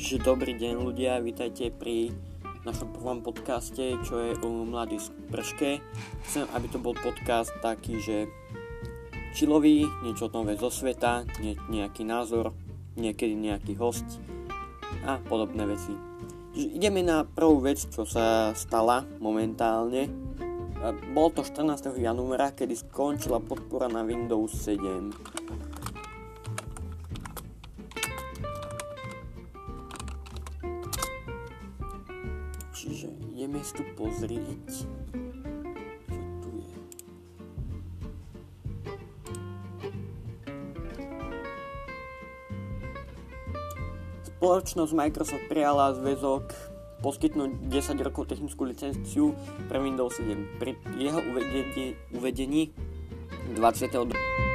Čiže dobrý deň ľudia, vítajte pri našom prvom podcaste, čo je o Mladý sprške. Chcem, aby to bol podcast taký, že čilový, niečo nové zo sveta, nie, nejaký názor, niekedy nejaký host a podobné veci. Čiže ideme na prvú vec, čo sa stala momentálne. Bolo to 14. januára, kedy skončila podpora na Windows 7. Čiže ideme si tu pozrieť, čo tu je. Spoločnosť Microsoft prijala zväzok poskytnúť 10 rokov technickú licenciu pre Windows 7. Pri jeho uvedení, uvedení 20.